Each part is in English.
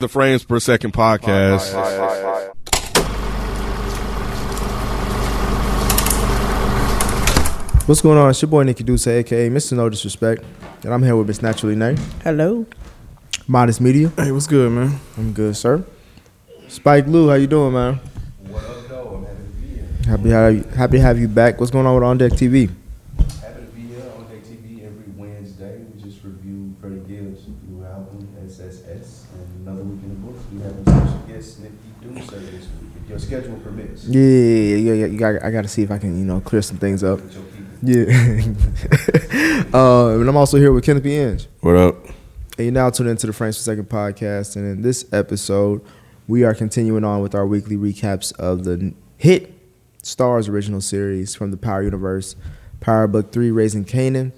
The Frames Per Second podcast. What's going on? It's your boy Nicky Duce, aka Mr. No Disrespect, and I'm here with Miss Naturally Nay, Hello. Modest Media. Hey, what's good, man? I'm good, sir. Spike Lou, how you doing, man? What up, though? I'm happy to be here. Happy to have you, happy to have you back. What's going on with On Deck TV? Happy to be here on Deck TV every Wednesday. We just review Freddie Gibbs' new album, SSS, and another week in the books. We have a special guest, Nicky Duce, this week, if your schedule permits. Yeah, yeah, yeah. yeah, You got, I got to see if I can, you know, clear some things up. But you'll keep it. Yeah. uh, and I'm also here with Kenneth B. Inge. What up? And you're now tune into the Frames Per Second podcast. And in this episode, we are continuing on with our weekly recaps of the hit Starz original series from the Power Universe, Power Book 3, Raising Kanan.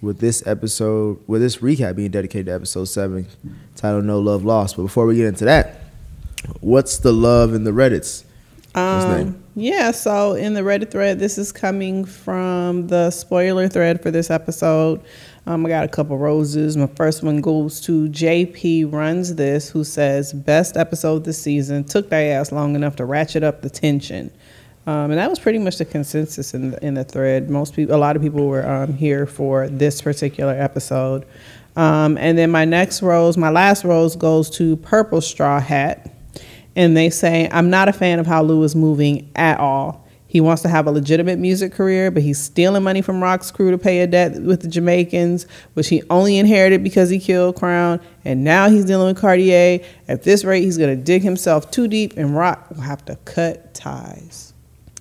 With this episode, with this recap being dedicated to episode 7, titled No Love Lost. But before we get into that, what's the love in the Reddits? What's his name? Um, yeah, so in the Reddit thread, this is coming from the spoiler thread for this episode. Um, I got a couple roses. My first one goes to JP Runs This, who says, Best episode this season. Took their ass long enough to ratchet up the tension. Um, and that was pretty much the consensus in the, in the thread. Most people, a lot of people were um, here for this particular episode. Um, and then my next rose, my last rose goes to Purple Straw Hat. And they say, I'm not a fan of how Lou is moving at all. He wants to have a legitimate music career, but he's stealing money from Rock's crew to pay a debt with the Jamaicans, which he only inherited because he killed Crown. And now he's dealing with Cartier. At this rate, he's going to dig himself too deep, and Rock will have to cut ties.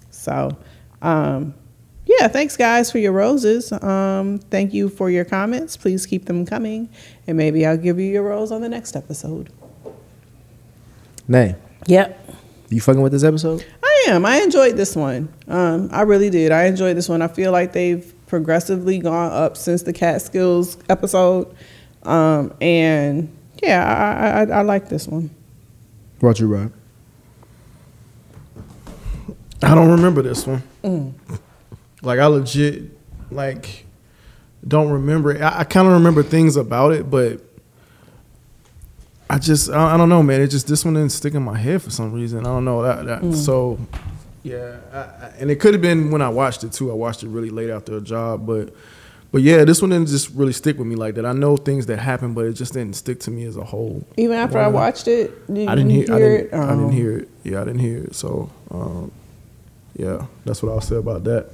So, um, yeah, thanks guys for your roses. Um, thank you for your comments. Please keep them coming, and maybe I'll give you your rose on the next episode. Nay, Yep. you fucking with this episode? I am. I enjoyed this one. Um, I really did. I enjoyed this one. I feel like they've progressively gone up since the Catskills episode, um, and yeah, I, I, I, I like this one. What about you, Rob? I don't remember this one. Like I legit, like, don't remember it. I, I kind of remember things about it, but I just, I, I don't know, man. It just this one didn't stick in my head for some reason. I don't know that. that So, yeah, I, I, and it could have been when I watched it too. I watched it really late after a job, but. But yeah, this one didn't just really stick with me like that. I know things that happened, but it just didn't stick to me as a whole. Even after I Why not? watched it, did I didn't you hear. I didn't, it. I didn't Oh. hear it. Yeah, I didn't hear it. So, um, yeah, that's what I'll say about that.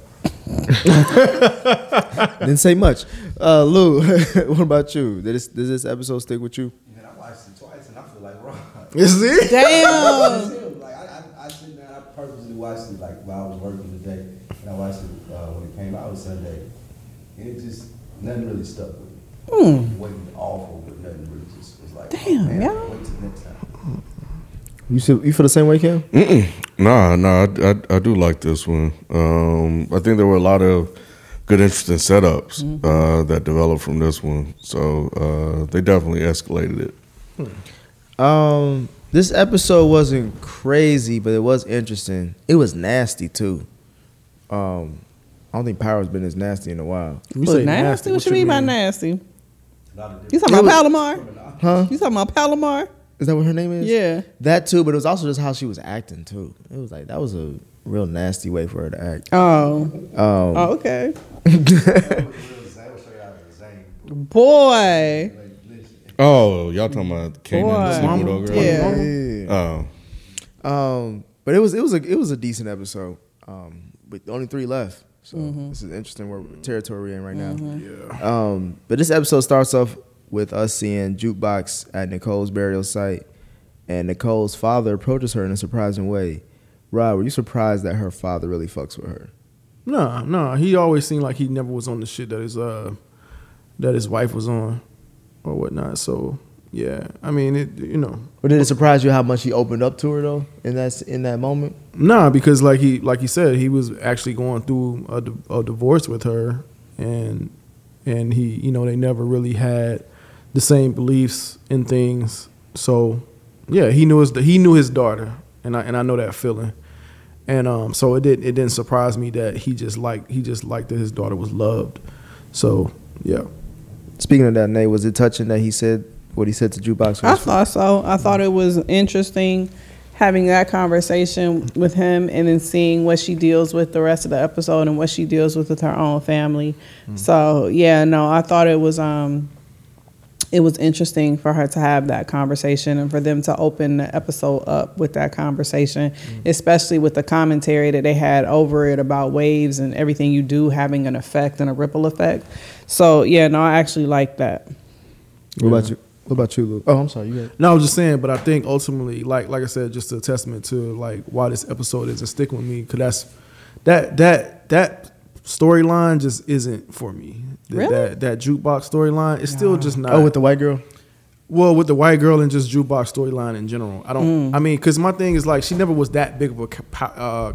Didn't say much. Uh, Lou, what about you? Did this, does this episode stick with you? Man, I watched it twice and I feel like Ron. Is it? Damn. like, I, I, I sit down, I purposely watched it like while I was working today. And I watched it uh, when it came out on Sunday. And it just, nothing really stuck with me. Hmm. Wasn't awful, but nothing really just was like, Damn, oh, man, y'all. wait till next time. You feel, you feel the same way, Kim? Nah, nah, I, I, I do like this one. Um, I think there were a lot of good, interesting setups uh, that developed from this one. So uh, they definitely escalated it. Um, this episode wasn't crazy, but it was interesting. It was nasty too. Um, I don't think Power's been this nasty in a while. You Was say nasty? What you mean by nasty? A lot of You talking about was- Palomar? Huh? You talking about Palomar? Is that what her name is? Yeah. That too, but it was also just how she was acting too. It was like that was a real nasty way for her to act. Oh. Um, Oh, okay. That was straight out of the Zane. Boy. Like, listen. Oh, y'all talking about Kanan Boy. sleeping with old girl? Yeah. Oh, Um, but it was it was a it was a decent episode. Um, but only three left, so Mm-hmm. this is interesting where territory we're in right now. Yeah. Um, but this episode starts off with us seeing Jukebox at Nicole's burial site, and Nicole's father approaches her in a surprising way. Rob, were you surprised that her father really fucks with her? No, no. He always seemed like he never was on the shit that his uh that his wife was on or whatnot. So yeah. I mean, it. You know, But did it surprise you how much he opened up to her though in that in that moment? Nah, because like he like he said, he was actually going through a, a divorce with her, and and he you know they never really had the same beliefs in things. So yeah, he knew his he knew his daughter, and I and I know that feeling. And um, so it didn't. it didn't surprise me that he just like he just liked that his daughter was loved. So yeah, Speaking of that, Nate, was it touching that he said what he said to Jukebox? I thought so. I thought it was interesting having that conversation with him and then seeing what she deals with the rest of the episode and what she deals with with her own family. So yeah, no, I thought it was um it was interesting for her to have that conversation and for them to open the episode up with that conversation, mm. especially with the commentary that they had over it about waves and everything you do having an effect and a ripple effect. So yeah, no, I actually like that. What about you? What about you, Luke? Oh, I'm sorry. You got No, I was just saying, but I think ultimately, like like I said, just a testament to like why this episode isn't sticking with me because that's that that that storyline just isn't for me. That- Really? That that jukebox storyline is still just not. oh with the white girl. well, with the white girl and just jukebox storyline in general. I don't. I mean, because my thing is like she never was that big of a uh,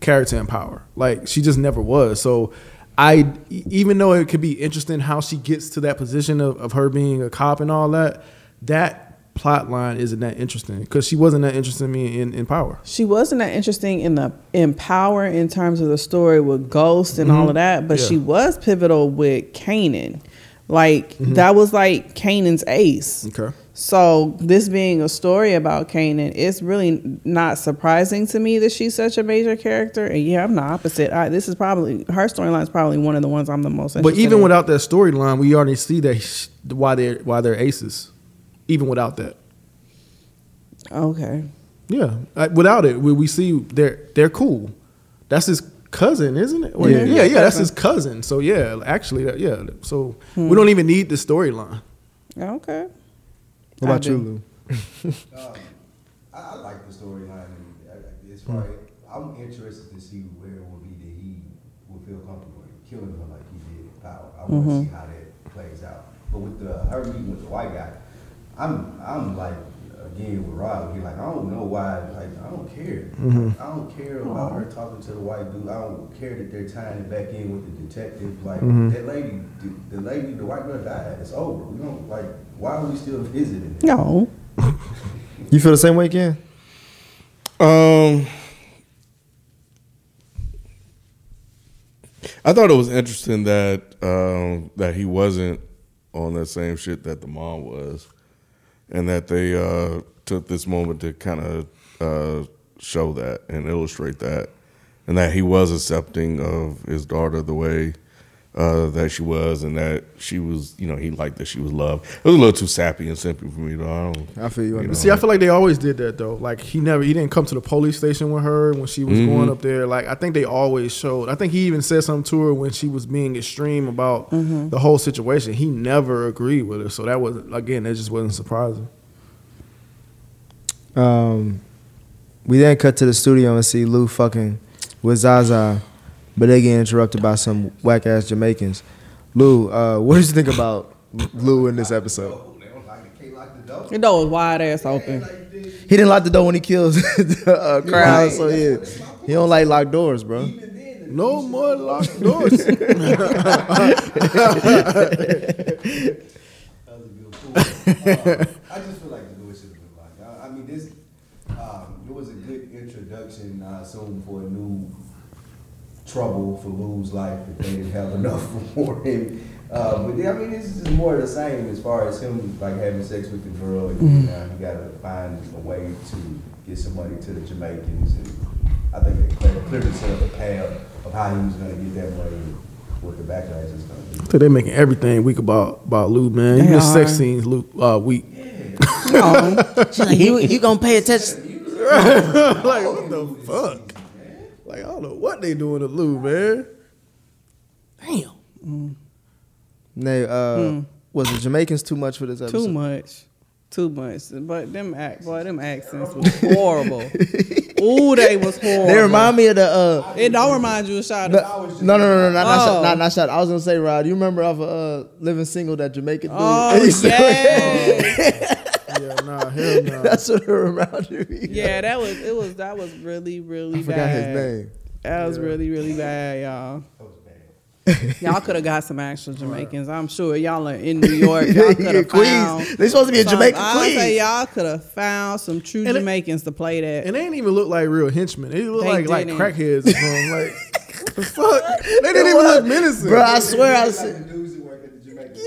character in power. Like she just never was. So. I, even though it could be interesting how she gets to that position of, of her being a cop and all that, that plot line isn't that interesting because she wasn't that interested in me in, in power. She wasn't that interesting in the in power in terms of the story with Ghost and all mm-hmm. of that, but Yeah. she was pivotal with Kanan. Like mm-hmm. that was like Kanan's ace. Okay. So this being a story about Kanan, it's really not surprising to me that she's such a major character. And yeah, I'm the opposite. I, this is probably her storyline is probably one of the ones I'm the most. But even in. without that storyline, we already see that why they're why they're aces. Even without that. okay, Yeah, uh, without it, we, we see they're they're cool. That's his cousin, isn't it? Well, Yeah. yeah, yeah, that's his cousin. So yeah, actually, that- yeah. So we don't even need the storyline. okay. What about you. Lou? Um, I, I like the storyline. and I- As far as I'm interested to see where it would be that he would feel comfortable in killing her like he did in Power. I want to see how that plays out. But with the her meeting with the white guy, I'm I'm like again with Rob. He like I don't know why. Like I don't care. I don't care about her talking to the white dude. I don't care that they're tying it back in with the detective. Like that lady, the, the lady, the white girl died. It's over. We don't like. Why are we still visiting? it? No, You feel the same way, Ken? Um, I thought it was interesting that um, that he wasn't on that same shit that the mom was, and that they uh, took this moment to kind of uh, show that and illustrate that, and that he was accepting of his daughter the way uh, that she was, and that she was, you know, he liked that she was loved. It was a little too sappy and simple for me, though. I don't. I feel you. You know. See, I feel like they always did that though. Like he never, he didn't come to the police station with her when she was going up there. Like I think they always showed. I think he even said something to her when she was being extreme about the whole situation. He never agreed with her, so that was again, that just wasn't surprising. Um, we then cut to the studio and see Lou fucking with Zaza, but they get interrupted by some whack ass Jamaicans. Lou, uh, what did you think about Lou in this episode? Oh, they don't like the can't lock the door. was wide ass open. He didn't lock the door when he kills the uh, Crown, so yeah, he don't like locked doors, bro. No more locked doors. That was a good point. Uh, I just feel like the Lewis should have been like. I, I mean, this. Um, it was a good introduction, I assume, for a new trouble for Lou's life if they didn't have enough for him. Uh, but yeah, I mean, this is just more of the same as far as him like having sex with the girl. And now he got to find a way to get some money to the Jamaicans, and I think they clearly, clearly set up a path of how he was going to get that money, and what the backlash is going to be. so they making everything weak about about Lou, man. Even They the sex are. scenes, Lou, uh, weak. you, you gonna pay attention? like what the fuck? Like I don't know what they doing to Lou, man. Damn. Nay, uh, was the Jamaicans too much for this episode? Too much. Too much. But them act boy, them accents was horrible. Ooh, they was horrible. They remind me of the. Uh, It don't remind you of Shot. no, no, no, no, no, not, not, Oh. shot, not, not shot. I was gonna say, Rod. You remember of uh, living single that Jamaican dude? Oh And he said- yeah. hell no. That's what it reminded me. of. Yeah, that was it was that was really really I forgot bad. his name. That was really really bad, y'all. y'all could have got some actual Jamaicans. I'm sure y'all are in New York. Y'all could have Queens. found. They supposed to be in some- Jamaica, I say y'all could have found some true And it- Jamaicans to play that. And they didn't even look like real henchmen. They look They like like didn't. crackheads or something. Like what the fuck? They didn't even look menacing. Bro, I swear I said.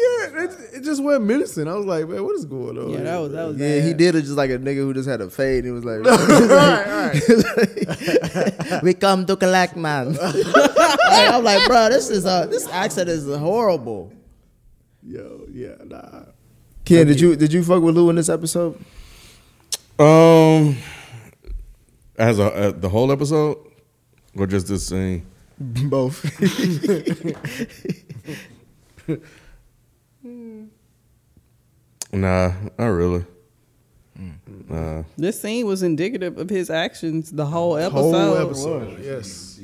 The dudes who work at the Jamaican. yeah, it, it just wasn't menacing. I was like, man, what is going on? yeah, that was that was Yeah, he did it just like a nigga who just had a fade. He was like, right, "We come to collect, man." Like, I'm like, bro, this is uh, this accent is horrible. Yo, yeah, nah. Ken, did you did you fuck with Lou in this episode? Um, as a uh, the whole episode, or just this scene? Both. Nah, not really. Nah. This scene was indicative of his actions the whole episode. Whole episode. Yes.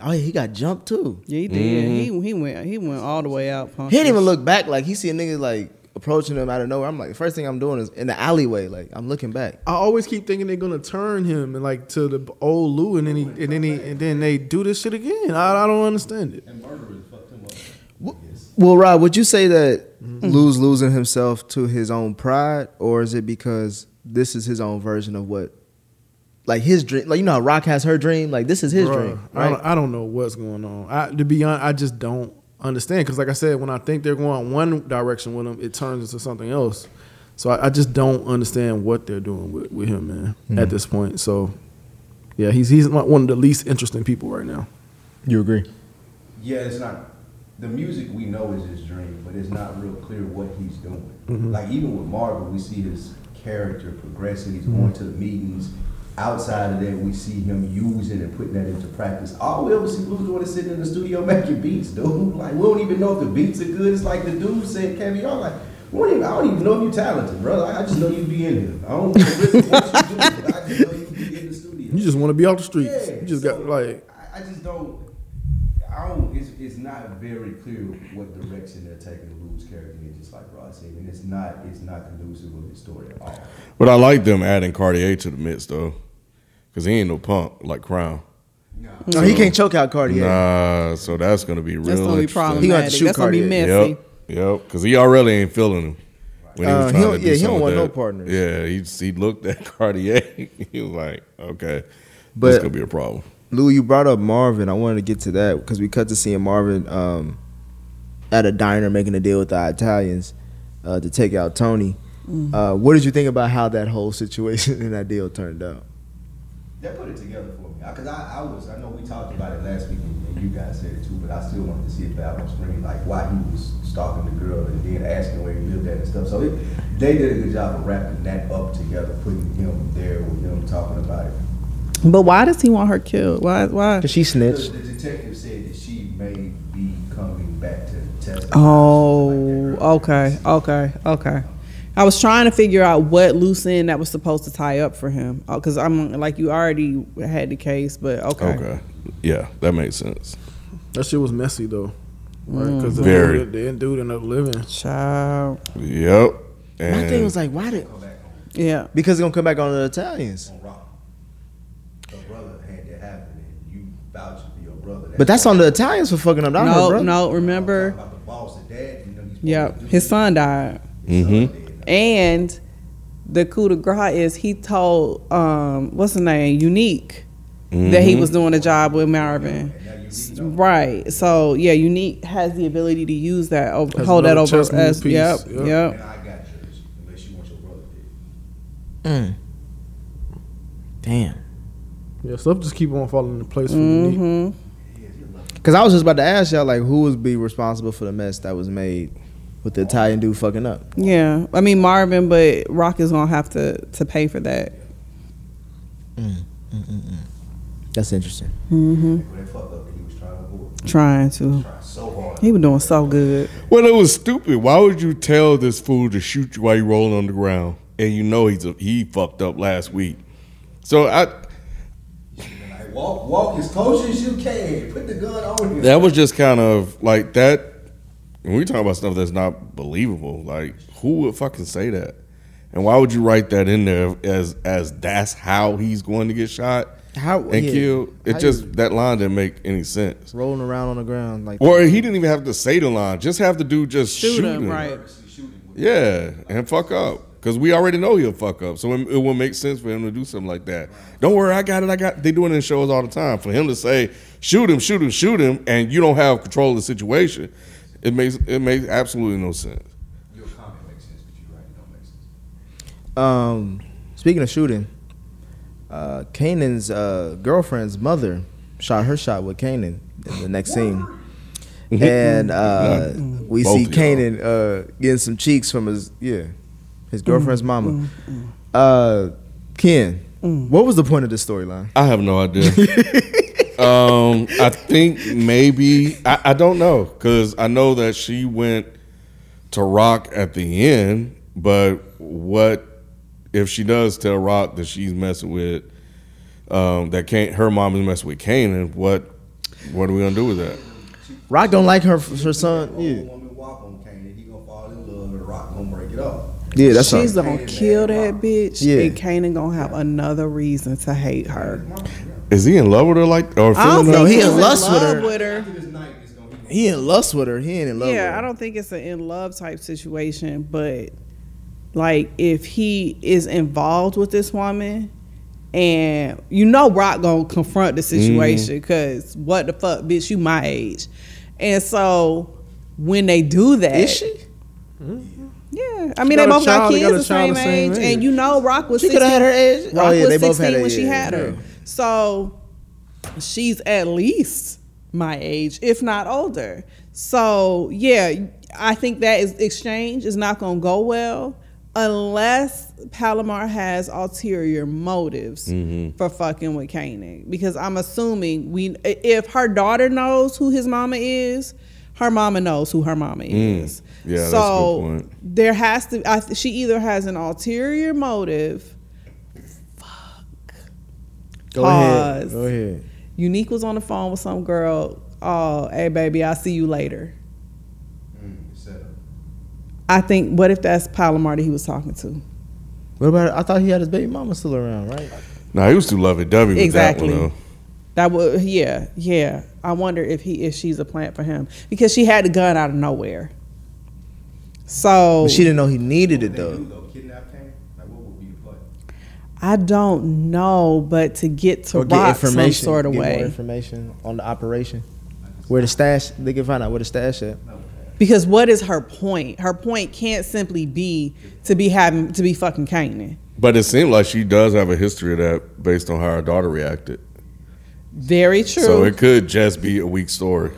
Oh, yeah, he got jumped too. Yeah, he did. He mm-hmm. he went he went all the way out. He didn't even look back. Like he see a nigga like approaching him out of nowhere. I'm like, first thing I'm doing is in the alleyway. Like I'm looking back. I always keep thinking they're gonna turn him and like to the old Lou, and then he and then he and then they do this shit again. I, I don't understand it. Well, Rob, would you say that Lou's losing himself to his own pride, or is it because this is his own version of what, like his dream? Like you know how Rock has her dream. Like this is his Bruh, dream, I, don't, I don't know what's going on. I, to be honest, I just don't understand. Because like I said, when I think they're going one direction with him, it turns into something else. So I, I just don't understand what they're doing with, with him, man. Hmm. At this point, so yeah, he's he's like one of the least interesting people right now. You agree? Yeah, it's not. The music we know is his dream, but it's not real clear what he's doing. Mm-hmm. Like even with Marvin, we see his character progressing. He's Mm-hmm. going to the meetings. Outside of that, we see him using and putting that into practice. All we ever see Blues doing is sitting in the studio making beats, dude. Like we don't even know if the beats are good. It's like the dude said, Caviar, like we don't even, I don't even know if you're talented, bro. Like, I just know you be in here. I don't know really what you do, but I just know you can be in the studio. You just want to be off the streets. Yeah, you just so, got like I, I just don't. I don't. It's, it's not very clear what direction they're taking Lou's character. It's just like Ross said, and it's not. It's not conducive with the story at all. But I like them adding Cartier to the mix though, because he ain't no punk like Crown. No, he can't choke out Cartier. Nah, so that's gonna be real. That's gonna be problematic. He gonna have to shoot That's gonna be messy. Yep, yep. Because he already ain't feeling him. When Uh, he trying don't- to do yeah, he some don't of want no partners. Yeah, he he looked at Cartier. he was like, okay, But- this could be a problem. Lou, you brought up Marvin. I wanted to get to that because we cut to seeing Marvin um, at a diner making a deal with the Italians uh, to take out Tony. Uh, what did you think about how that whole situation and that deal turned out? They put it together for me because I, I was. I know we talked about it last week, and, and you guys said it too. But I still wanted to see it back on screen, like why he was stalking the girl and then asking where he lived at and stuff. So it, they did a good job of wrapping that up together, putting him there with them talking about it. But why does he want her killed? Why? Why? Because she The, snitched. the detective said that she may be coming back to testify. Oh, like okay, okay, okay. I was trying to figure out what loose end that was supposed to tie up for him. Uh, because I'm like, you already had the case, but okay. Okay, yeah, that makes sense. that shit was messy though. Right? Because the, Very. dude- the dude ended up living. Child. Yep. My thing was like, why did? Come Yeah. Because it's gonna come back on the Italians. on rock. Your brother had that happen, and you vouching for your brother. But that's on the Italians for fucking up. Not her, No, bro. no. Remember? About the boss, the dad, you know, he's supposed Yep. His son died, His son Mhm. and the coup de grace is he told um what's the name Unique that he was doing a job with Marvin. And now you S- need to know. Right. So yeah, Unique has the ability to use that, over, hold that over chess move as piece. yep, Yep. yep. And I got you want your brother dead. Mm. Damn. Yeah, stuff just keep on falling into place for Unique. Because I was just about to ask y'all, like, who would be responsible for the mess that was made with the Italian dude fucking up? Yeah. I mean Marvin, but Rock is gonna have to to pay for that. Mm, mm, mm, That's interesting. hmm When that fuck up that he was trying to avoid. Trying to. Trying so hard. He was doing so good. well, it was stupid. Why would you tell this fool to shoot you while you're rolling on the ground, and you know he's a, he fucked up last week? So I Like, walk, walk as close as you can. Put the gun on him. that was just kind of like that. When we talk about stuff that's not believable, like who would fucking say that? And why would you write that in there as as that's how he's going to get shot How and yeah, killed? It how just you that line didn't make any sense. rolling around on the ground like Or he didn't even have to say the line. Just have the dude just Shoot shoot, him, him. right? Yeah, and fuck up. Because we already know he'll fuck up. So it, it will make sense for him to do something like that. Don't worry, I got it. I got They do it in shows all the time. For him to say, shoot him, shoot him, shoot him, and you don't have control of the situation, it makes it makes absolutely no sense. Your comment makes sense, but you're right, it don't make sense. Um, speaking of shooting, uh, Kanan's uh, girlfriend's mother shot her shot with Kanan in the next scene, and uh, we Both see of. Kanan uh, getting some cheeks from his yeah his girlfriend's mama. Uh, Ken, what was the point of this storyline? I have no idea. um, I think maybe I, I don't know because I know that she went to Rock at the end, but what if she does tell Rock that she's messing with um, that can't her mom is messing with Kanan? What what are we gonna do with that? Rock don't like her her son. Yeah. Yeah, woman walk on Kane, he gonna fall in love, and the rock gonna break it up. Yeah, that's She's all. gonna kill that bitch, Yeah. and Kanan gonna have another reason to hate her. Is he in love with her like or I don't No, her? think he he's in in lust with love her. with her. This night is gonna be He in lust with her. He ain't in love. with Yeah, her. I don't think it's an in love type situation, but like if he is involved with this woman, and you know Rock gonna confront the mm-hmm. situation because what the fuck, bitch, you my age, and so when they do that, Is she? Mm-hmm. Yeah, I mean they both got child, they kids got the same, the same age, age. and you know Rock was She coulda 16 had her age. Oh, Rock Oh, yeah, was they both had sixteen when she yeah, had her, yeah. so she's at least my age, if not older. So yeah, I think that is exchange is not going to go well unless Palomar has ulterior motives mm-hmm. for fucking with Kanan. Because I'm assuming we, if her daughter knows who his mama is, her mama knows who her mama is. Yeah, that's a good so point. there has to. I, she either has an ulterior motive. Fuck. Go ahead. Go ahead. Unique was on the phone with some girl. Oh, hey baby, I'll see you later. mm. I think. What if that's Palomar that he was talking to? What about? I thought he had his baby mama still around, right? Nah, he was too lovey dovey with Exactly. that one though. That would. Yeah, yeah. I wonder if he if she's a plant for him because she had the gun out of nowhere. So But she didn't know he needed it though. though, kidnap Kane. Like, what would be the play? I don't know, but to get to Or get rock some information, sort of get more way. information on the operation. Where the stash? They can find out where the stash at. Because what is her point? Her point can't simply be to be having to be fucking Kanan. But it seemed like she does have a history of that based on how her daughter reacted. Very true. So it could just be a weak story.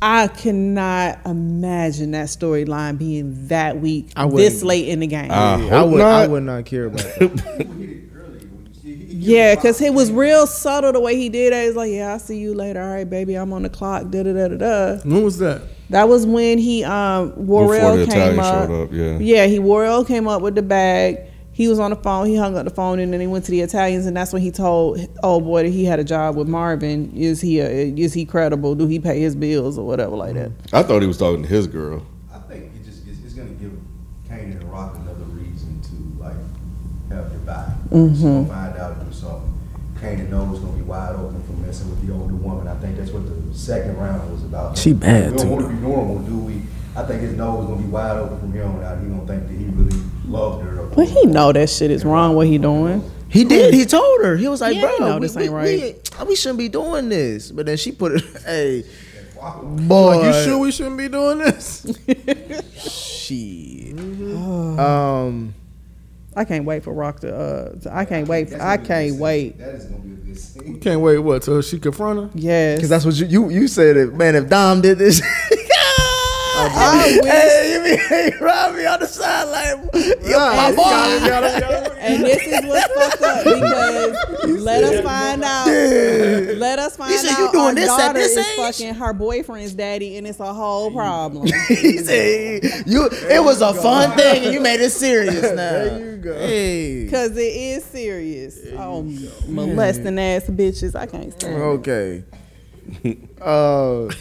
I cannot imagine that storyline being that weak I this late in the game. I I hope would. I not. would not care about that. It early. When you see, he- he yeah, because Rock- it was real subtle the way he did it. He's like, yeah, I'll see you later. All right, baby, I'm on the clock. Da da da da da. When was that? That was when he um Before Warrell the came Italian up. showed up, yeah. Yeah, he Warrell came up with the bag. He was on the phone. He hung up the phone, and then he went to the Italians, and that's when he told old boy that he had a job with Marvin. Is he a, is he credible? Do he pay his bills or whatever like that? I thought he was talking to his girl. I think it just it's, it's gonna give Kane and Rock another reason to like have their back. Mm-hmm. She's gonna find out and do something. Kane knows gonna be wide open for messing with the older woman. I think that's what the second round was about. She bad, We don't want to be normal, do we? I think his nose is gonna be wide open from here on out. He gonna think that he really loved her. or- But he know that shit is wrong. What he doing? He did. He told her. He was like, Yeah, he "Bro, know we, this we, ain't right." we, we shouldn't be doing this." But then she put it, "Hey, boy, Like, you sure we shouldn't be doing this? shit." Um, I can't wait for Rock to. Uh, to- I can't wait. For, That's I gonna be can't wait. That is gonna be a good scene. Can't wait. What? Till she confront her? Yes, because that's what you, you you said. It, man, if Dom did this. I wish- Hey, you mean hey, Robbie on the sideline? Yo, my Right, boy. and this is what's fucked up because let us find out. Let us find said, out. "You doing our this at daughter this is age?" fucking her boyfriend's daddy, and it's a whole problem. he said, "You, it was a fun thing, and you made it serious now." there you go. Hey, Cause it is serious. Oh, molesting ass bitches. I can't stand. it. okay. Uh,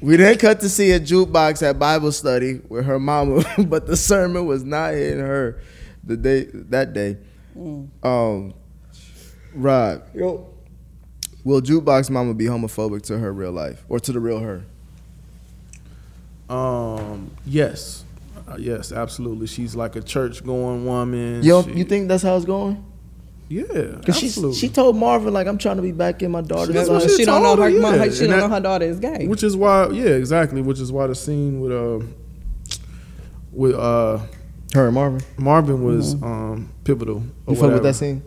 we then cut to see a jukebox at Bible study with her mama, but the sermon was not hitting her. the day that day. Um, Rod, Yo. will Jukebox Mama be homophobic to her real life or to the real her? Um. Yes. Uh, yes. Absolutely. She's like a church going woman. Yo, She- you think that's how it's going? Yeah. Cause she she told Marvin like I'm trying to be back in my daughter's That's life. what she don't know told her, her, mom- she And don't that- know her daughter is gay. Which is why, yeah, exactly. Which is why the scene with uh, with uh, Her and Marvin. Marvin was um pivotal. or You fuck with that scene?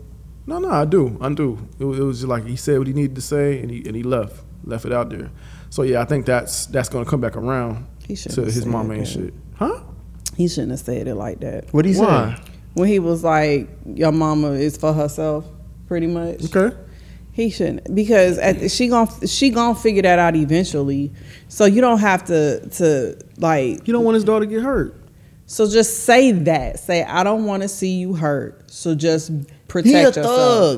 No, no, I do, I do. It, was- it was just like he said what he needed to say, and he and he left, left it out there. So yeah, I think that's that's gonna come back around He shouldn't to his said mama and shit, huh? He shouldn't have said it like that. What do you Why? say? When he was like, "Your mama is for herself," pretty much. Okay. He shouldn't because at, she gon' she gon' figure that out eventually. So you don't have to to like. You don't want his daughter to get hurt. So just say that. Say I don't want to see you hurt. So just protect He a yourself.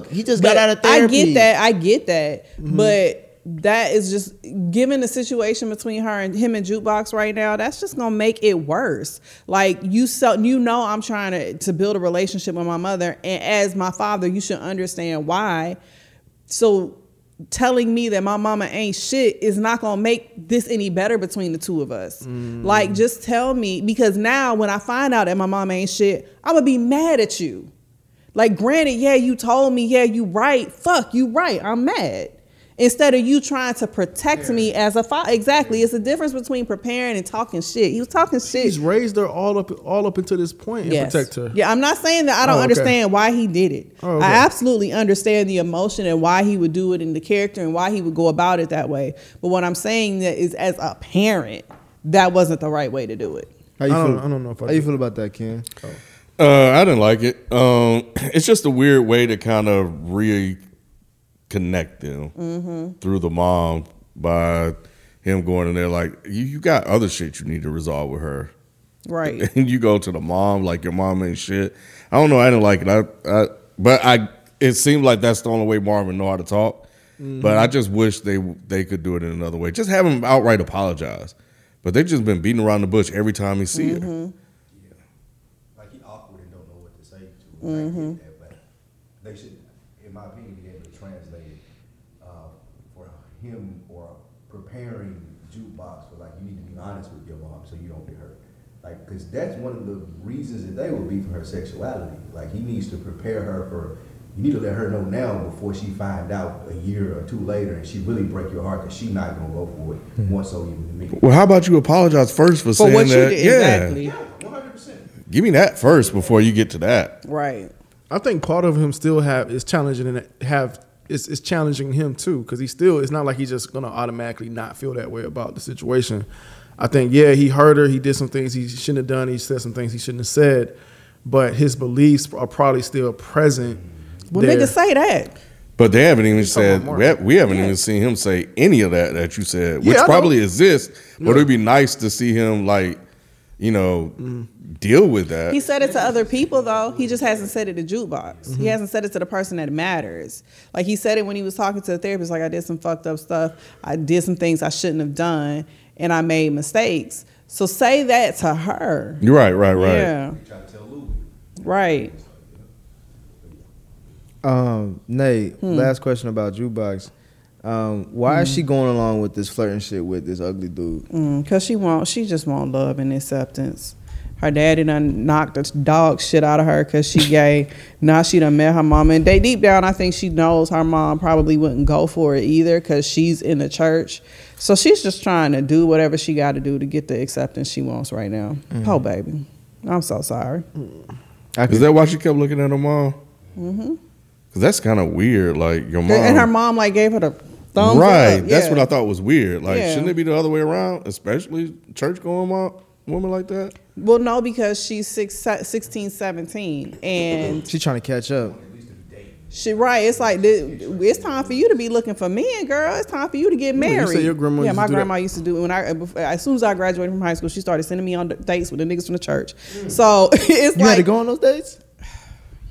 thug. He just But got out of therapy. I get that. I get that. Mm-hmm. But that is just given the situation between her and him and jukebox right now. That's just gonna make it worse. Like you so you know I'm trying to to build a relationship with my mother, and as my father, you should understand why. So telling me that my mama ain't shit is not gonna make this any better between the two of us. Mm. Like just tell me because now when I find out that my mama ain't shit, I'm gonna be mad at you. Like granted, yeah, you told me, yeah, you right. Fuck, you right. I'm mad. Instead of you trying to protect me as a father. Exactly. It's the difference between preparing and talking shit. He was talking shit. He's raised her all up all up into this point and Yes. protect her. Yeah, I'm not saying that I don't Oh, okay. understand why he did it. Oh, okay. I absolutely understand the emotion and why he would do it in the character and why he would go about it that way. But what I'm saying that is as a parent, that wasn't the right way to do it. How you I don't- feel? I don't know if I How you feel about that, Ken? Uh, I didn't like it. Um, it's just a weird way to kind of reconnect them mm-hmm. through the mom by him going in there like you, you got other shit you need to resolve with her. Right. And you go to the mom like your mom ain't shit. I don't know. I didn't like it. I, I but I it seemed like that's the only way Marvin know how to talk. Mm-hmm. But I just wish they they could do it in another way. Just have him outright apologize. But they've just been beating around the bush every time he see her. Mm-hmm. Like he awkward and don't know what to say to. her. I get that, but they should, in my opinion, be able to translate it uh, for him or preparing jukebox for like you need to be honest with your mom so you don't get hurt. Like, because that's one of the reasons that they would be for her sexuality. Like he needs to prepare her for. You need to let her know now before she find out a year or two later, and she really break your heart because she not gonna go for it. Hmm. More so even than me. Well, how about you apologize first for, For saying what you that? did. Yeah, Exactly. One hundred percent. give me that first before you get to that. Right. I think part of him still have is challenging and have is is challenging him too because he still it's not like he's just gonna automatically not feel that way about the situation. I think yeah he hurt her he did some things he shouldn't have done he said some things he shouldn't have said, but his beliefs are probably still present. Well, there. niggas say that. But they haven't even said we, ha- we haven't Yeah. even seen him say any of that that you said, which Yeah, probably exists. But it'd be nice to see him like, you know, mm. deal with that. He said it to other people though. He just hasn't said it to jukebox. He mm-hmm. hasn't said it to the person that matters. Like he said it when he was talking to the therapist. Like I did some fucked up stuff. I did some things I shouldn't have done, and I made mistakes. So say that to her. You're right, right, right. Yeah. Try to tell Louis. Right. Um, Nate, Hmm. last question about jukebox. Um, why is she going along with this flirting shit with this ugly dude? Mm, Cause she want, she just want love and acceptance. Her daddy done knocked the dog shit out of her cause she gay. now she done met her mom, and they deep down, I think she knows her mom probably wouldn't go for it either, cause she's in the church. So she's just trying to do whatever she got to do to get the acceptance she wants right now. Oh baby, I'm so sorry. I Is that why she kept looking at her mom? Mm-hmm. Cause that's kind of weird. Like your mom, and her mom like gave her the thumbs right? up. That's Yeah. what I thought was weird. Like, Yeah. shouldn't it be the other way around? Especially church going mom, woman like that. Well, no, because she's six, 16, 17, and she's trying to catch up. She right. It's like it's time for you to be looking for men, girl. It's time for you to get you married. say your grandma yeah, used my to do that? grandma used to do it when I as soon as I graduated from high school. She started sending me on dates with the niggas from the church. So it's You like had to go on those dates?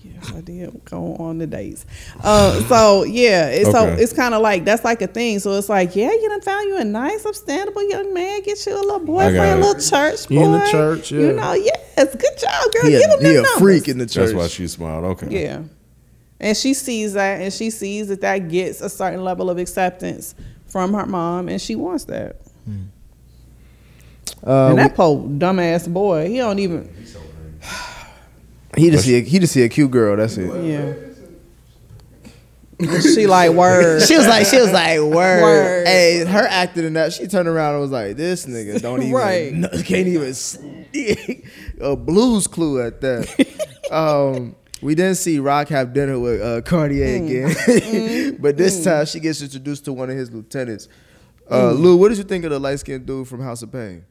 Yes, I did go on the dates. Uh, so yeah, it's so it's kind of like that's like a thing. So it's like, yeah, you done found you a nice, upstandable young man. Get you a little boyfriend, a little church boy. He in the church, You know, yes, good job, girl. He Give a, him he a numbers. freak in the church. That's why she smiled. Okay. Yeah. And she sees that and she sees that that gets a certain level of acceptance from her mom and she wants that. Uh, and that poor dumbass boy, he don't even he just see a, he just see a cute girl. That's it. yeah. she like word. She was like, she was like, word. Word. Hey, her acting in that, she turned around and was like, this nigga don't even, Right. no, can't even a blues clue at that. um, we didn't see Rock have dinner with uh, Cartier again, but this time she gets introduced to one of his lieutenants. Uh, Lou, what did you think of the light skinned dude from House of Pain?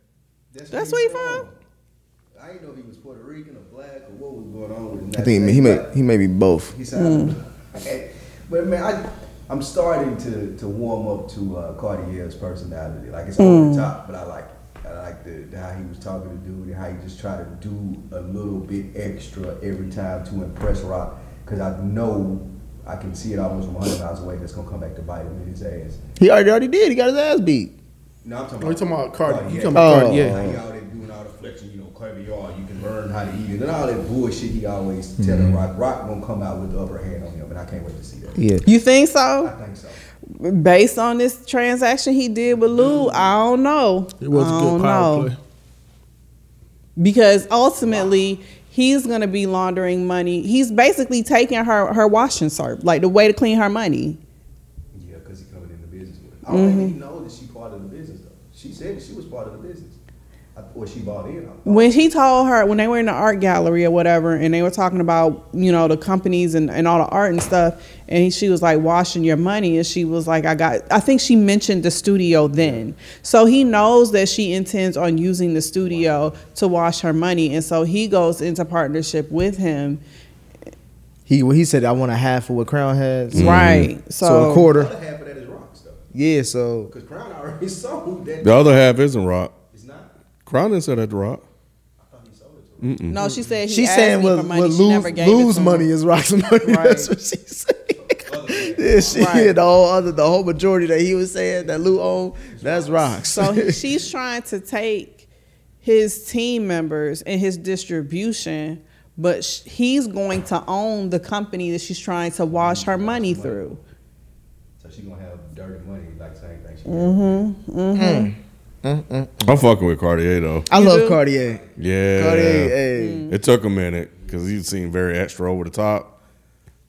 That's where he from? I didn't know if he was Puerto Rican or black or what was going on with him. I think he may he may be both. He sounded. But man, I I'm starting to to warm up to uh, Cartier's personality. Like it's over the top, but I like I like the, the how he was talking to dude and how he just tried to do a little bit extra every time to impress Rock. Because I know I can see it almost from 100 miles away. That's gonna come back to bite him in his ass. He already already did. He got his ass beat. No, I'm talking Oh, you about, talking about Cardi? You talking about Oh. Cardi? Yeah. Like he out there doing all the flexing, you know, caviar, you can learn how to eat it, and all that bullshit he always telling mm-hmm. Rock. Rock gonna come out with the upper hand on him, and I can't wait to see that. Yeah. You think so? I think so. Based on this transaction he did with Lou, I don't know. It was I a good power know. play. because ultimately he's going to be laundering money. He's basically taking her her washing soap, like the way to clean her money. Yeah, because he coming in the business with. it. I don't mm-hmm. think he knows that she part of the business though. She said she was part of the business, I- or she bought in. on. When he told her when they were in the art gallery or whatever, and they were talking about you know the companies and, and all the art and stuff, and he, she was like washing your money, and she was like, I got. I think she mentioned the studio then, so he knows that she intends on using the studio to wash her money, and so he goes into partnership with him, He he said I want a half of what Crown has. Mm-hmm. right? So, So, a The quarter. other half of that is rocks though, Yeah. So because Crown already sold that. The other half isn't rock. It's not. Crown didn't say that to rock. I thought he sold it to her. No, she said he she's asked saying me what, for money. what she lose, never gave it lose him. money is Rock's money. Right. That's what she said. yeah, she Right. the whole other the whole majority that he was saying that Lou owned, that's Rock's. So he- she's trying to take his team members and his distribution, but sh- he's going to own the company that she's trying to wash her money through. So she's gonna have dirty money, like same thing. She Mm-hmm. I'm fucking with Cartier though. I You love do? Cartier. Yeah. Cartier, hey. Mm. It took a minute because he seemed very extra over the top.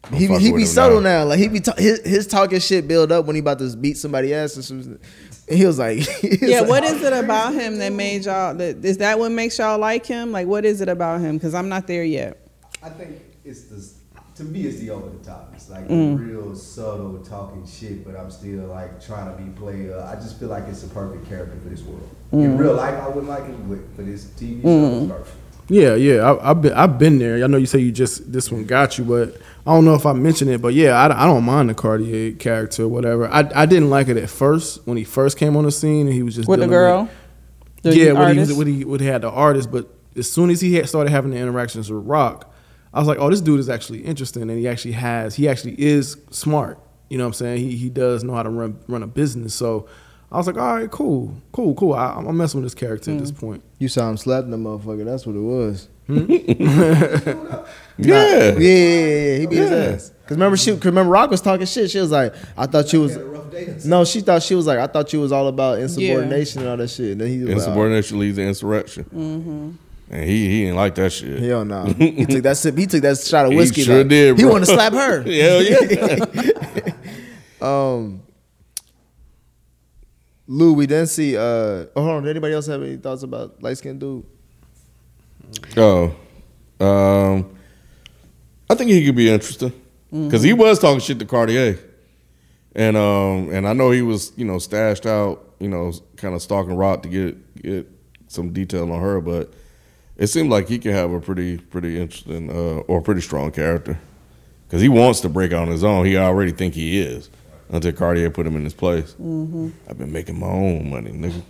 I'm He, he be subtle now. Like he be ta- his, his talking shit build up when he about to beat somebody ass. Or something. And he was like, he was Yeah, like- what is it about him that made y'all? That, is that what makes y'all like him? Like, what is it about him? Because I'm not there yet. I think it's the to me it's the over the top. It's like Mm. real subtle talking shit, but I'm still like trying to be player. I just feel like it's a perfect character for this world. Mm. In real life, I wouldn't like it, but for this TV show, it's perfect. Yeah, yeah, I, I've been I've been there. I know you say you just this one got you, but I don't know if I mentioned it. But yeah, I, I don't mind the Cartier character or whatever. I I didn't like it at first when he first came on the scene and he was just With the dealing girl, the yeah, when he, was, artist? when he when he had the artist. But as soon as he had started having the interactions with Rock, I was like, oh, this dude is actually interesting, and he actually has he actually is smart. You know what I'm saying? He he does know how to run run a business. So I was like, all right, cool, cool, cool. I, I'm messing with this character at this Mm. point. You saw him slapping the motherfucker. That's what it was. Yeah. Yeah, yeah, yeah. He beat his ass. Cause remember she, cause remember Rock was talking shit. She was like, I thought you was. Had a rough day. or something. No, she thought she was like, I thought you was all about insubordination and all that shit. And then he was like, Insubordination leads to insurrection. Mm-hmm. And he he didn't like that shit. Hell no. He took that sip. He took that shot of He whiskey. sure like, did, He bro. wanted to slap her. Hell yeah. Um, Lou, we didn't see. Uh, oh, hold on. Did anybody else have any thoughts about light skinned dude? oh. Um I think he could be interesting. Because he was talking shit to Cartier. And um and I know he was, you know, stashed out, you know, kind of stalking Rock to get get some detail on her, but it seemed like he could have a pretty pretty interesting uh, or pretty strong character. Cause he wants to break out on his own. He already think he is until Cartier put him in his place. I've been making my own money, nigga.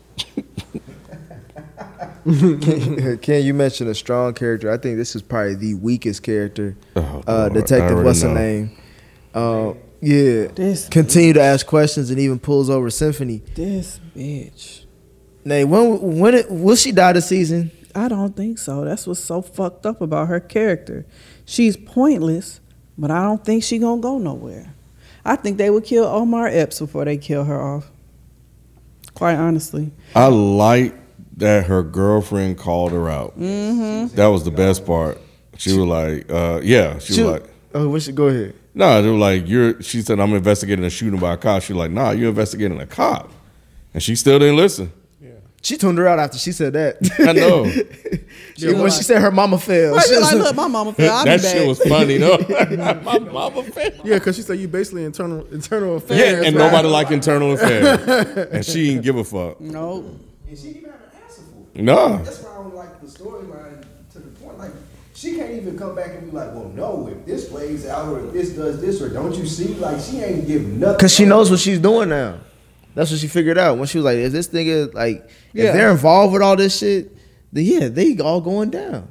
Ken, Ken, you mention a strong character. I think this is probably the weakest character. Oh, Uh, Detective, already what's her know. name? Uh, yeah. This Continue to ask questions and even pulls over Symphony. This bitch. Nay, when when it, will she die this season? I don't think so. That's what's so fucked up about her character. She's pointless, but I don't think she gonna go nowhere. I think they would kill Omar Epps before they kill her off. Quite honestly. I like that her girlfriend called her out. Mm-hmm. That was the best part. She was like, uh, yeah, she, She- was like, Oh, we should go ahead. no, they were like, you're, she said, I'm investigating a shooting by a cop. She was like, nah, you're investigating a cop. And she still didn't listen. She tuned her out after she said that. I know. She- when she said her mama failed. Right, she she was like, look, my mama fell. I'll that be back. shit was funny, though. My mama fed- Yeah, because she said you basically internal internal affairs. Yeah, and man. nobody like internal affairs. and she didn't give a fuck. Nope. And she didn't even have an answer for it. No. That's why I don't like the storyline to the point. Like, she can't even come back and be like, well, no, if this plays out or if this does this or don't you see? Like, she ain't give nothing. Because she knows what she's doing now. That's what she figured out when she was like, "If this nigga like, Yeah. if they're involved with all this shit, then yeah, they all going down."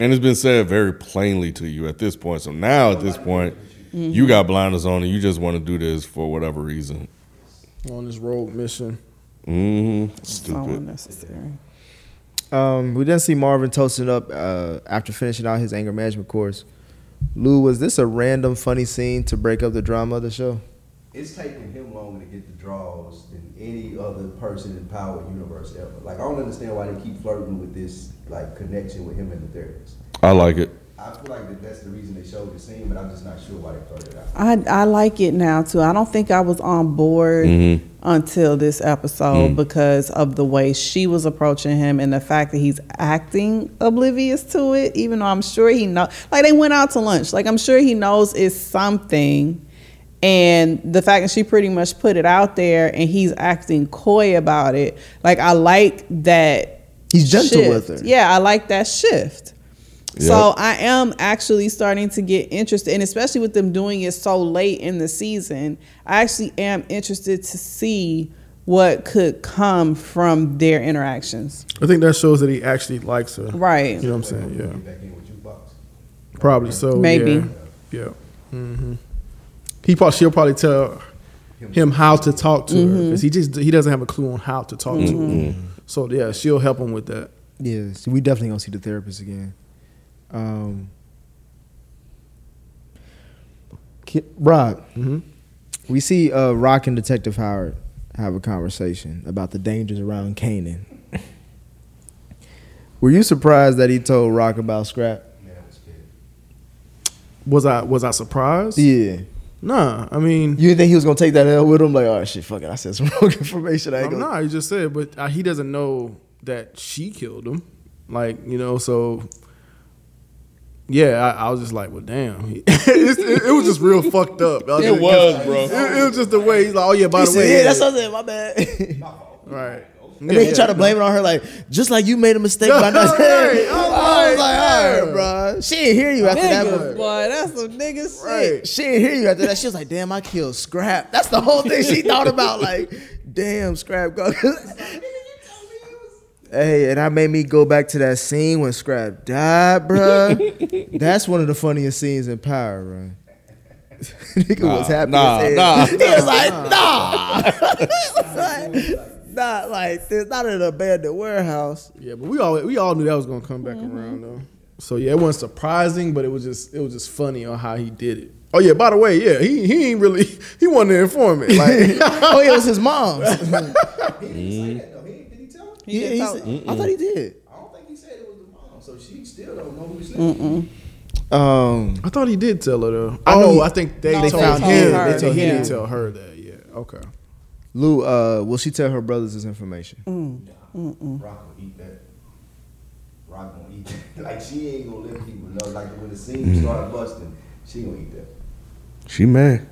And it's been said very plainly to you at this point. So now at this point, you got blinders on and you just want to do this for whatever reason. on this road mission. Mm-hmm. So Stupid. unnecessary. Um, we didn't see Marvin toasting up uh, after finishing out his anger management course. Lou, was this a random funny scene to break up the drama of the show? It's taking him longer to get the draws than any other person in Power Universe ever. Like, I don't understand why they keep flirting with this, like, connection with him and the therapist. I like it. I feel like that that's the reason they showed the scene, but I'm just not sure why they flirted out. I I like it now too. I don't think I was on board Mhm. until this episode Mm. because of the way she was approaching him and the fact that he's acting oblivious to it, even though I'm sure he know. Like they went out to lunch. Like I'm sure he knows it's something. And the fact that she pretty much put it out there and he's acting coy about it. Like I like that He's gentle shift. with her. Yeah, I like that shift. Yep. So I am actually starting to get interested, and especially with them doing it so late in the season, I actually am interested to see what could come from their interactions. I think that shows that he actually likes her. Right. You know what I'm saying? Yeah. Get back in with jukebox. Probably so. Maybe. Yeah. yeah. hmm He probably she'll probably tell him how to talk to her because he just he doesn't have a clue on how to talk to her. So yeah, she'll help him with that. Yeah, so we definitely gonna see the therapist again. Um, Ki- Rob, Mhm. we see uh, Rock and Detective Howard have a conversation about the dangers around Kanan. Were you surprised that he told Rock about Scrap? Man, I was scared. Was I was I surprised? Yeah. Nah, I mean, You didn't think he was gonna take that L with him? Like, oh shit, fuck it, I said some wrong information. I ain't I'm gonna. not. He just said, but uh, he doesn't know that she killed him. Like you know, so yeah, I, I was just like, well, damn. It's- it, it was just real fucked up. I It just- was, bro. It, it was just the way he's like, oh yeah, by He the said, way, yeah, that's what I said. My bad. right. And then he tried to blame it on her, like, just like you made a mistake by not Right. saying. I'm I was like, like, all bro. She didn't hear you after that. Niggas, but- boy, that's some nigga shit. Right. She didn't hear you after that. She was like, damn, I killed Scrap. That's the whole thing she thought about. Like, damn, Scrap. Go. hey, and that made me go back to that scene when Scrap died, bruh. That's one of the funniest scenes in Power, bro. Nigga Nah, was happy nah, as nah, he was like, nah. He was like, not like this, not in an abandoned warehouse. Yeah, but we all we all knew that was gonna come back around though. So yeah, it wasn't surprising, but it was just it was just funny on how he did it. Oh yeah, by the way, yeah, he he ain't really he wanted to inform informant. Like oh, yeah, it was his mom's. He didn't say that, though. He, did he tell her? He Yeah, did he talk- said- I thought he did. I don't think he said it was the mom, so she still don't know who sleeping. Um, I thought he did tell her though. I oh, know he- I think they, No, told they found him. him. They They told told he didn't tell her that. Yeah. Okay. Lou, uh, will she tell her brothers this information? Rock gonna eat that. Rock gonna eat that. like she ain't gonna let people know. Like when the scene started busting, she gonna eat that. She mad.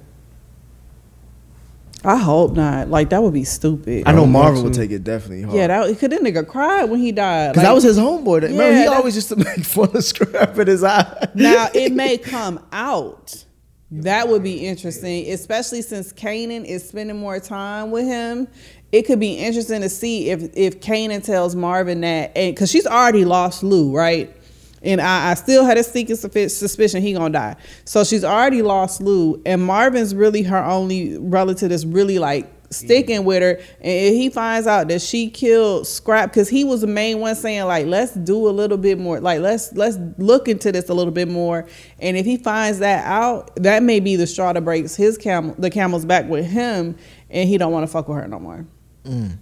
I hope not. Like that would be stupid. I know don't Marvin would take it definitely hard. Yeah, that cause that nigga cried when he died. because that was his homeboy. That, remember, he that- always used to make fun of Scrap in his eye. now it may come out. That would be interesting, especially since Kanan is spending more time with him. it could be interesting to see if if Kanan tells Marvin that, and because she's already lost Lou, right? And I, I still had a sneaking suspicion he gonna die. So she's already lost Lou, and Marvin's really her only relative that's really like sticking with her. And if he finds out that she killed Scrap, because he was the main one saying like, let's do a little bit more, like let's let's look into this a little bit more. And if he finds that out, that may be the straw that breaks his camel, the camel's back with him, and he don't want to fuck with her no more. Mm.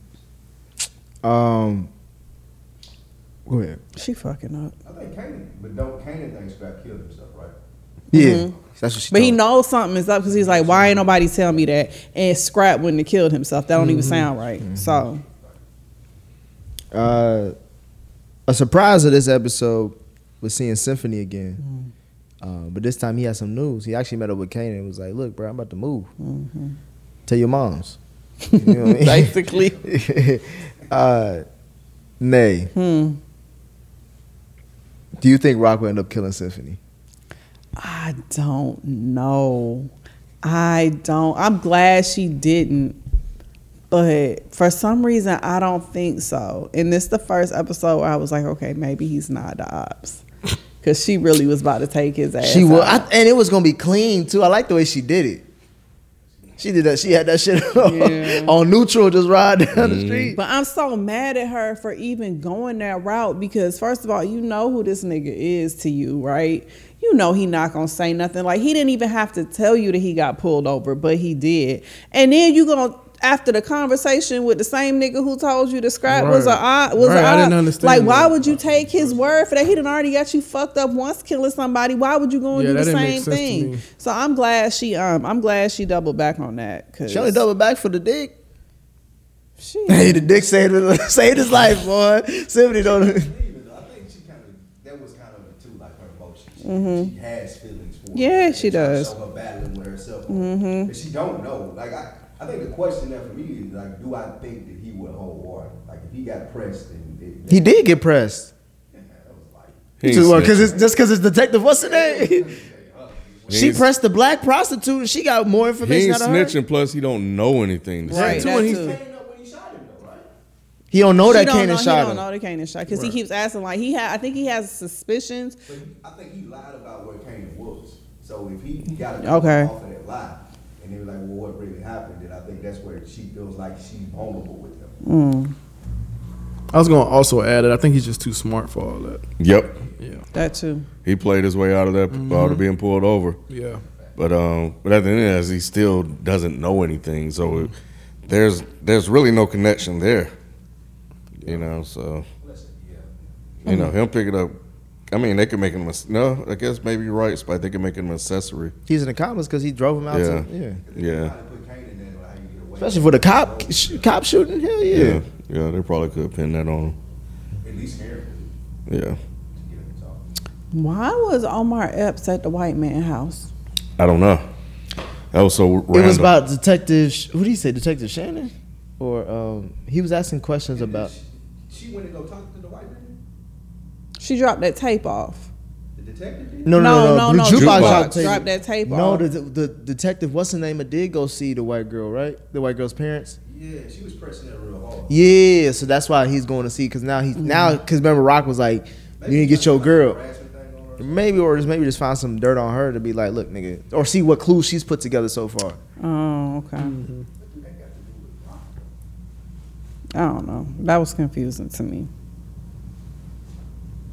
Um, go ahead. She fucking up. I think Kanan, but don't Kanan think Scrap killed himself, Yeah, that's what she. But he knows something is up because he's like, why ain't nobody tell me that? And Scrap wouldn't have killed himself. That don't even sound right. So Uh, a surprise of this episode was seeing Symphony again. Uh, but this time he had some news. He actually met up with Kanan and was like, "Look, bro, I'm about to move. Tell your moms." You know what I mean? basically, uh, Nay, hmm. do you think Rock will end up killing Symphony? I don't know. I don't. I'm glad she didn't. But for some reason, I don't think so. And this the first episode where I was like, okay, maybe he's not the ops. Because she really was about to take his ass. She will, I, and it was gonna be clean too. I like the way she did it. She did that. She had that shit Yeah. on neutral, just ride down the mm-hmm. street. But I'm so mad at her for even going that route because first of all, you know who this nigga is to you, right? You know he not gonna say nothing. Like he didn't even have to tell you that he got pulled over, but he did. And then you gonna after the conversation with the same nigga who told you the scrap was a odd was Right, a I didn't odd- understand Like why would you take his word for that? He done already got you fucked up once killing somebody. Why would you go and Yeah, do the that didn't make same thing? So I'm glad she um I'm glad she doubled back on that. Cause She only doubled back for the dick. She, Hey, the dick saved, saved his life, boy. Symphony don't. Even though I think she kind of that was kind of too like her emotions. She, she has feelings for. Mm-hmm. Yeah, it. she And try to does. Show her battling with herself, mm-hmm. but she don't know. Like I, I think the question there for me is like, do I think that he would hold water? Like if he got pressed and it, He did get pressed. that was like. He ain't Just because snitching. it's just because it's detective. What's her name? She pressed the black prostitute, and she got more He information ain't out of her. snitching. Plus, he don't know anything. to Right, say. that when he's- too. Came up when he shot him though, right? He don't know that don't Kanan know, shot he don't know that Kanan shot because he keeps asking like he had. I think he has suspicions. But I think he lied about where Kanan was. So if he got it Okay. off of that lie, and they were like, well, what really happened? Then I think that's where she feels like she's vulnerable with him. I was gonna also add that I think he's just too smart for all that. Yep, Yeah, That too. he played his way out of that, out of being pulled over. yeah. But um, but at the end of it, he still doesn't know anything. So it, there's there's really no connection there. You know, so Listen, yeah. you know him picking up. I mean, they could make him. A, no, I guess maybe you're right, but they could make him an accessory. He's an the comments because he drove him out. Yeah. To, yeah. Yeah, Trying to put Kanan in how you get away. Especially for the cop sh- cop shooting. Hell yeah. yeah, yeah. They probably could pin that on him. At least here Yeah, to get him to talk. Why was Omar Epps at the white man house? I don't know. That was so random. It was about Detective. Sh- Who did he say? Detective Shannon, or um, he was asking questions about. She, she went to go talk to the white man. She dropped that tape off. The detective did. No, no, no, no, The no. jukebox Jukebox. dropped tape. Dropped that tape No, off. No, the, the detective. What's the name? It did go see the white girl, right? The white girl's parents. Yeah, she was pressing it real hard. Yeah, so that's why he's going to see because now he's mm-hmm. now because remember Rock was like, you need to get your girl. Harassment thing on her. Maybe or just maybe just find some dirt on her to be like, look, nigga, or see what clues she's put together so far. Oh, okay. Mm-hmm. I don't know. That was confusing to me.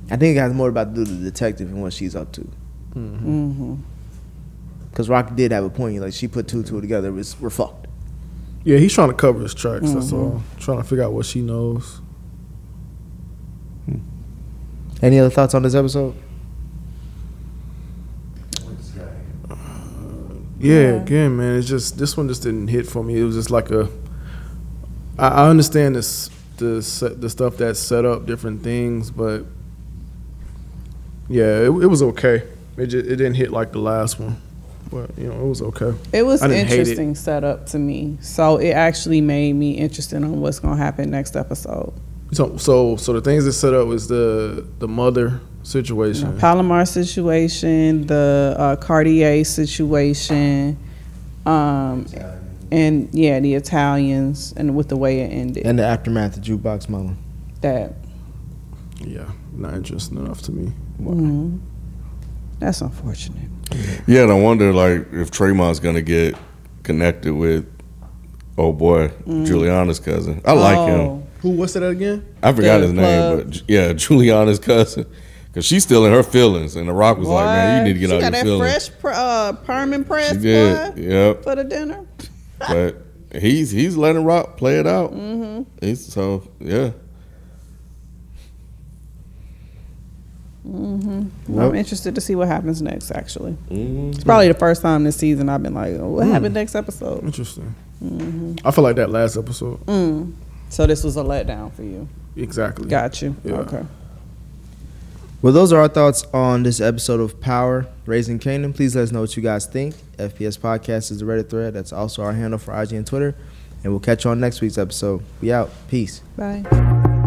I think it has more about do the detective and what she's up to. Mm-hmm. Because Rock did have a point. Like she put two two together. It's, we're fucked. Yeah, he's trying to cover his tracks. That's all. Trying to figure out what she knows. Any other thoughts on this episode? Yeah, again, man, it's just this one just didn't hit for me. It was just like a. I, I understand this, the the stuff that set up, different things, but yeah, it, it was okay. It just, it didn't hit like the last one, but you know, it was okay. It was I didn't it. interesting setup to me. So it actually made me interested on what's gonna happen next episode. So, so, so the things that set up was the the mother situation. Palomar situation, the uh, Cartier situation, um, and yeah, the Italians, and with the way it ended, And the aftermath of Jukebox Mama. that Yeah, not interesting enough to me. mhm. that's unfortunate. Yeah, and I wonder like if Traymon's gonna get connected with oh boy, Juliana's cousin. I like him. Oh, Who? was that again? I forgot The his name, but yeah, Juliana's cousin. Cause she's still in her feelings, and The Rock was like, "Man, you need to get she out got your feelings." Got that feelings." fresh pr- uh, permanent press She did, boy, yep. for the dinner. But he's he's letting Rock play it out. Mm-hmm. He's so yeah. I'm interested to see what happens next. Actually, Mhm. it's probably the first time this season I've been like, oh, "What Mm. happened next episode?" Interesting. Mm-hmm. I feel like that last episode. Mm. So this was a letdown for you. Exactly. Got you. Yeah. Okay. Well, those are our thoughts on this episode of Power Raising Kanan. Please let us know what you guys think. FPS Podcast is the Reddit thread. That's also our handle for IG and Twitter. And we'll catch you on next week's episode. We out. Peace. Bye.